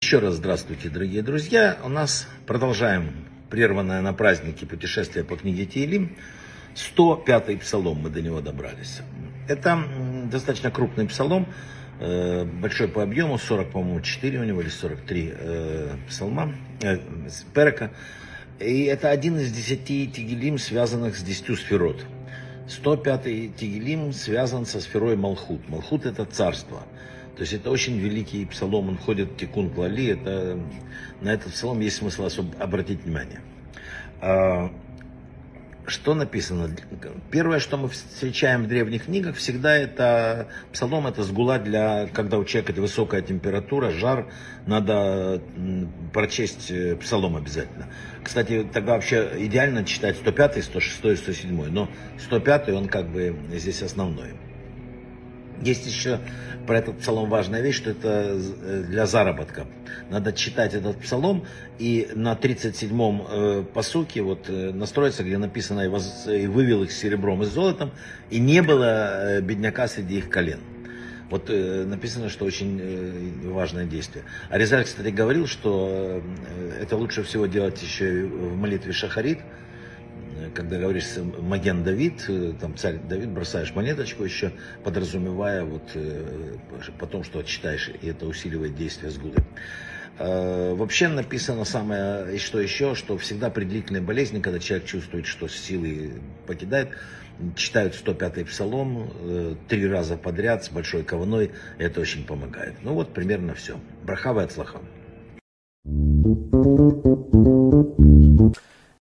Еще раз здравствуйте, дорогие друзья. У нас продолжаем прерванное на празднике путешествие по книге Тиелим. 105-й псалом, мы до него добрались. Это достаточно крупный псалом, э, большой по объему, 40, по-моему, 4 у него или 43 э, псалма, э, перека. И это один из десяти тигелим, связанных с десятью сферот. 105-й тигелим связан со сферой Малхут. Малхут это царство. То есть это очень великий псалом, он ходит в Тикун Клали, это, на этот псалом есть смысл особо обратить внимание. Что написано? Первое, что мы встречаем в древних книгах, всегда это псалом, это сгула для, когда у человека высокая температура, жар, надо прочесть э, псалом обязательно. Кстати, тогда вообще идеально читать 105, 106, 107, но 105 он как бы здесь основной. Есть еще про этот псалом важная вещь, что это э, для заработка. Надо читать этот псалом и на 37-м э, посуке вот, э, настроиться, где написано «И, воз, «И вывел их серебром и золотом, и не было бедняка среди их колен». Вот э, написано, что очень э, важное действие. Аризаль, кстати, говорил, что э, это лучше всего делать еще в молитве Шахарит, когда говоришь Маген Давид, э, там царь Давид, бросаешь монеточку еще, подразумевая вот э, потом, что читаешь, и это усиливает действие сгуды. Э, вообще написано самое, и что еще, что всегда при длительной болезни, когда человек чувствует, что силы покидает, читают 105-й псалом три раза подряд с большой кованой, это очень помогает. Ну вот примерно все. Брахава от you